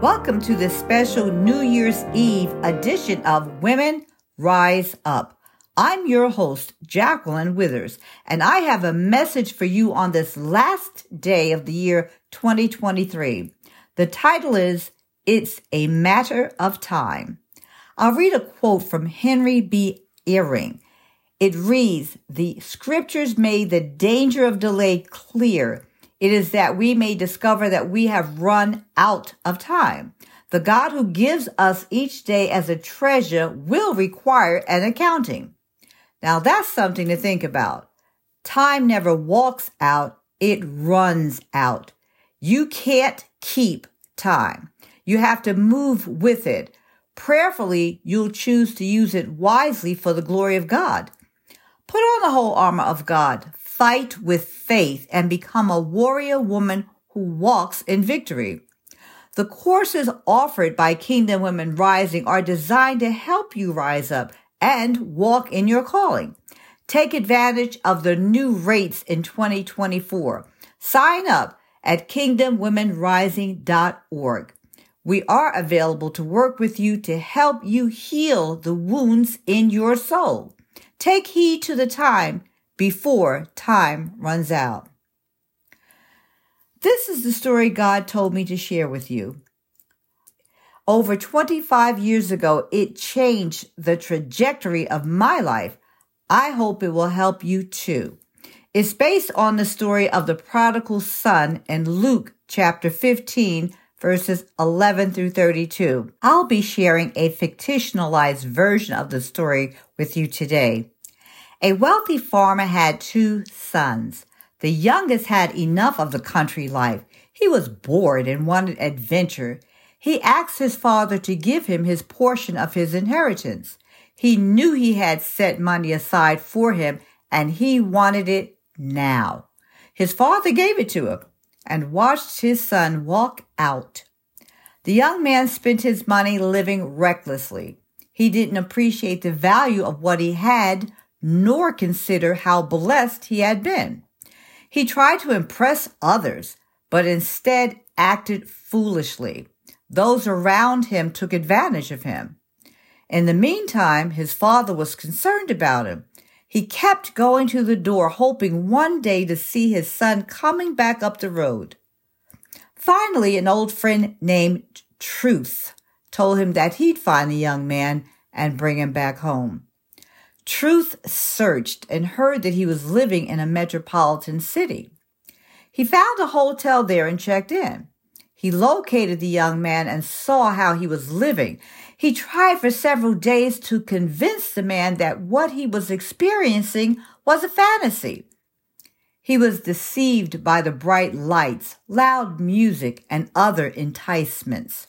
Welcome to this special New Year's Eve edition of Women Rise Up. I'm your host, Jacqueline Withers, and I have a message for you on this last day of the year 2023. The title is It's a Matter of Time. I'll read a quote from Henry B. Eyring. It reads, The scriptures made the danger of delay clear it is that we may discover that we have run out of time. The God who gives us each day as a treasure will require an accounting. Now that's something to think about. Time never walks out, it runs out. You can't keep time. You have to move with it. Prayerfully, you'll choose to use it wisely for the glory of God. Put on the whole armor of God fight with faith and become a warrior woman who walks in victory. The courses offered by Kingdom Women Rising are designed to help you rise up and walk in your calling. Take advantage of the new rates in 2024. Sign up at kingdomwomenrising.org. We are available to work with you to help you heal the wounds in your soul. Take heed to the time before time runs out. This is the story God told me to share with you. Over 25 years ago, it changed the trajectory of my life. I hope it will help you too. It's based on the story of the prodigal son in Luke chapter 15, verses 11 through 32. I'll be sharing a fictionalized version of the story with you today. A wealthy farmer had two sons. The youngest had enough of the country life. He was bored and wanted adventure. He asked his father to give him his portion of his inheritance. He knew he had set money aside for him and he wanted it now. His father gave it to him and watched his son walk out. The young man spent his money living recklessly. He didn't appreciate the value of what he had nor consider how blessed he had been. He tried to impress others, but instead acted foolishly. Those around him took advantage of him. In the meantime, his father was concerned about him. He kept going to the door, hoping one day to see his son coming back up the road. Finally, an old friend named Truth told him that he'd find the young man and bring him back home. Truth searched and heard that he was living in a metropolitan city. He found a hotel there and checked in. He located the young man and saw how he was living. He tried for several days to convince the man that what he was experiencing was a fantasy. He was deceived by the bright lights, loud music, and other enticements.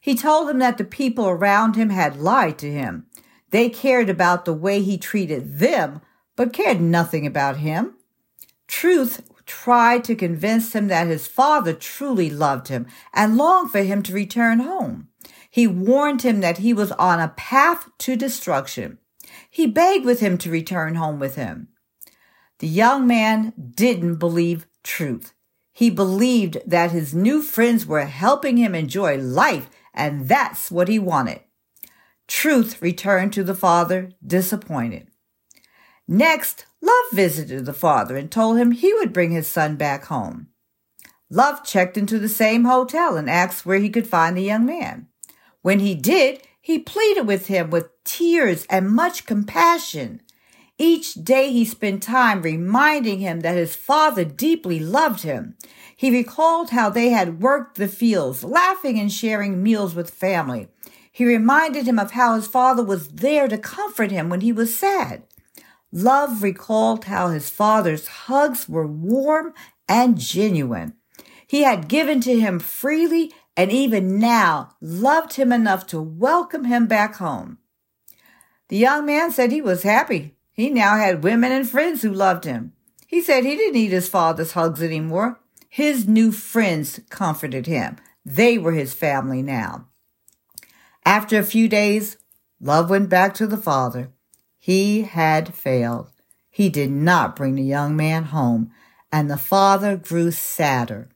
He told him that the people around him had lied to him. They cared about the way he treated them, but cared nothing about him. Truth tried to convince him that his father truly loved him and longed for him to return home. He warned him that he was on a path to destruction. He begged with him to return home with him. The young man didn't believe truth. He believed that his new friends were helping him enjoy life, and that's what he wanted. Truth returned to the father, disappointed. Next, Love visited the father and told him he would bring his son back home. Love checked into the same hotel and asked where he could find the young man. When he did, he pleaded with him with tears and much compassion. Each day he spent time reminding him that his father deeply loved him. He recalled how they had worked the fields, laughing and sharing meals with family. He reminded him of how his father was there to comfort him when he was sad. Love recalled how his father's hugs were warm and genuine. He had given to him freely and even now loved him enough to welcome him back home. The young man said he was happy. He now had women and friends who loved him. He said he didn't need his father's hugs anymore. His new friends comforted him. They were his family now. After a few days, love went back to the father. He had failed. He did not bring the young man home, and the father grew sadder.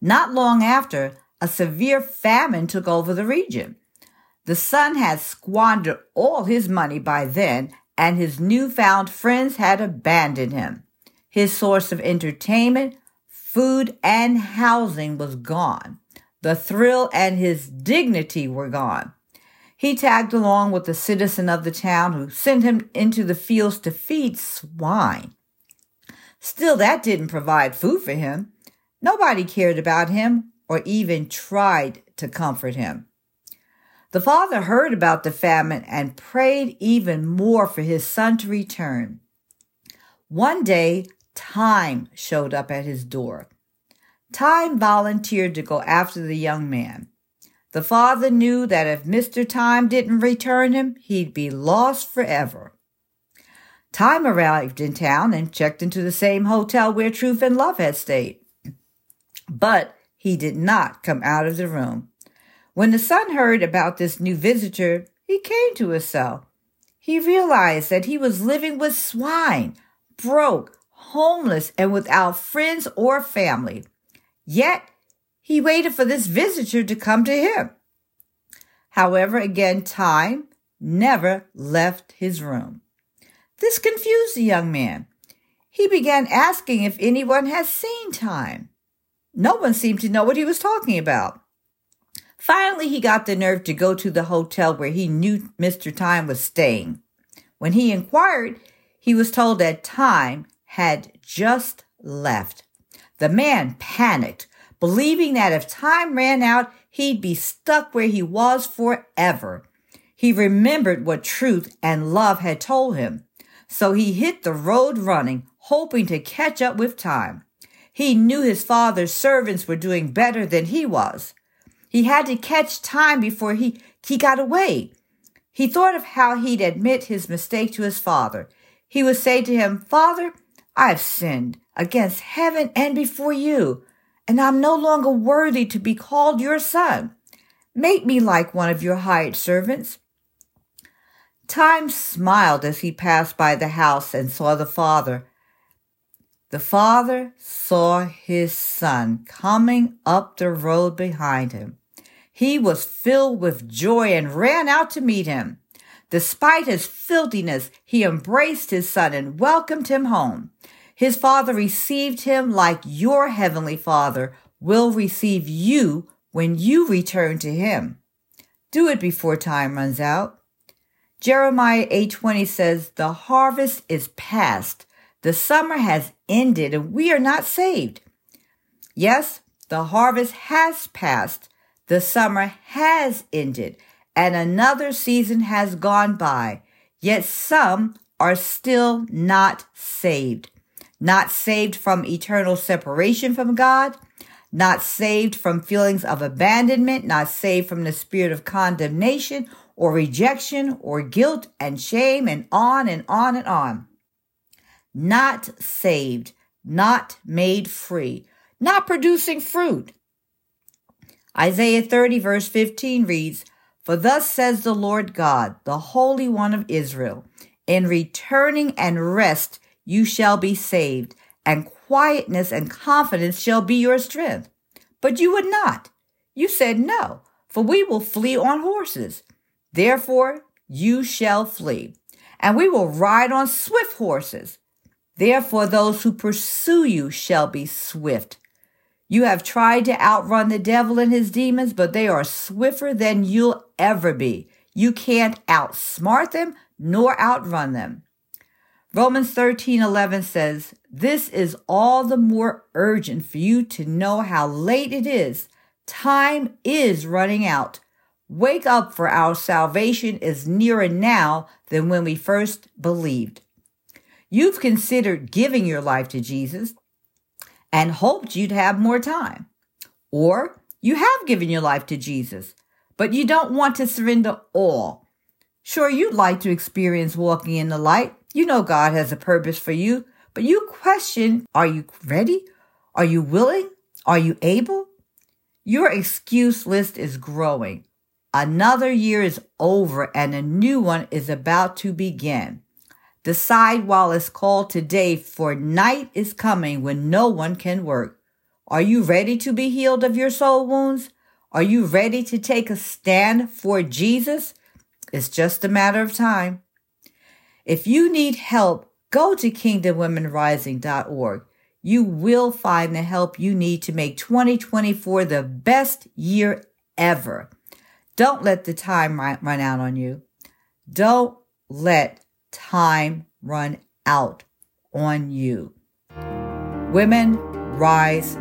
Not long after, a severe famine took over the region. The son had squandered all his money by then, and his newfound friends had abandoned him. His source of entertainment, food, and housing was gone. The thrill and his dignity were gone. He tagged along with the citizen of the town who sent him into the fields to feed swine. Still, that didn't provide food for him. Nobody cared about him or even tried to comfort him. The father heard about the famine and prayed even more for his son to return. One day, Time showed up at his door. Time volunteered to go after the young man. The father knew that if Mr. Time didn't return him, he'd be lost forever. Time arrived in town and checked into the same hotel where Truth and Love had stayed. But he did not come out of the room. When the son heard about this new visitor, he came to his cell. He realized that he was living with swine, broke, homeless, and without friends or family. Yet he waited for this visitor to come to him. However, again, time never left his room. This confused the young man. He began asking if anyone had seen time. No one seemed to know what he was talking about. Finally, he got the nerve to go to the hotel where he knew Mr. Time was staying. When he inquired, he was told that Time had just left. The man panicked, believing that if time ran out, he'd be stuck where he was forever. He remembered what truth and love had told him. So he hit the road running, hoping to catch up with time. He knew his father's servants were doing better than he was. He had to catch time before he, he got away. He thought of how he'd admit his mistake to his father. He would say to him, Father, I've sinned against heaven and before you, and I'm no longer worthy to be called your son. Make me like one of your hired servants. Time smiled as he passed by the house and saw the father the father saw his son coming up the road behind him. He was filled with joy and ran out to meet him. Despite his filthiness, he embraced his son and welcomed him home. His father received him like your heavenly father will receive you when you return to him. Do it before time runs out. Jeremiah 8:20 says, "The harvest is past, the summer has ended and we are not saved. Yes, the harvest has passed. The summer has ended and another season has gone by. Yet some are still not saved. Not saved from eternal separation from God, not saved from feelings of abandonment, not saved from the spirit of condemnation or rejection or guilt and shame and on and on and on not saved, not made free, not producing fruit. Isaiah 30, verse 15 reads, For thus says the Lord God, the Holy One of Israel, in returning and rest you shall be saved, and quietness and confidence shall be your strength. But you would not. You said, No, for we will flee on horses. Therefore you shall flee, and we will ride on swift horses. Therefore, those who pursue you shall be swift. You have tried to outrun the devil and his demons, but they are swifter than you'll ever be. You can't outsmart them nor outrun them. Romans 13 11 says, This is all the more urgent for you to know how late it is. Time is running out. Wake up, for our salvation is nearer now than when we first believed. You've considered giving your life to Jesus and hoped you'd have more time. Or you have given your life to Jesus, but you don't want to surrender all. Sure, you'd like to experience walking in the light. You know God has a purpose for you, but you question, are you ready? Are you willing? Are you able? Your excuse list is growing. Another year is over and a new one is about to begin. Decide while it's called today, for night is coming when no one can work. Are you ready to be healed of your soul wounds? Are you ready to take a stand for Jesus? It's just a matter of time. If you need help, go to kingdomwomenrising.org. You will find the help you need to make 2024 the best year ever. Don't let the time run out on you. Don't let time run out on you. Women, rise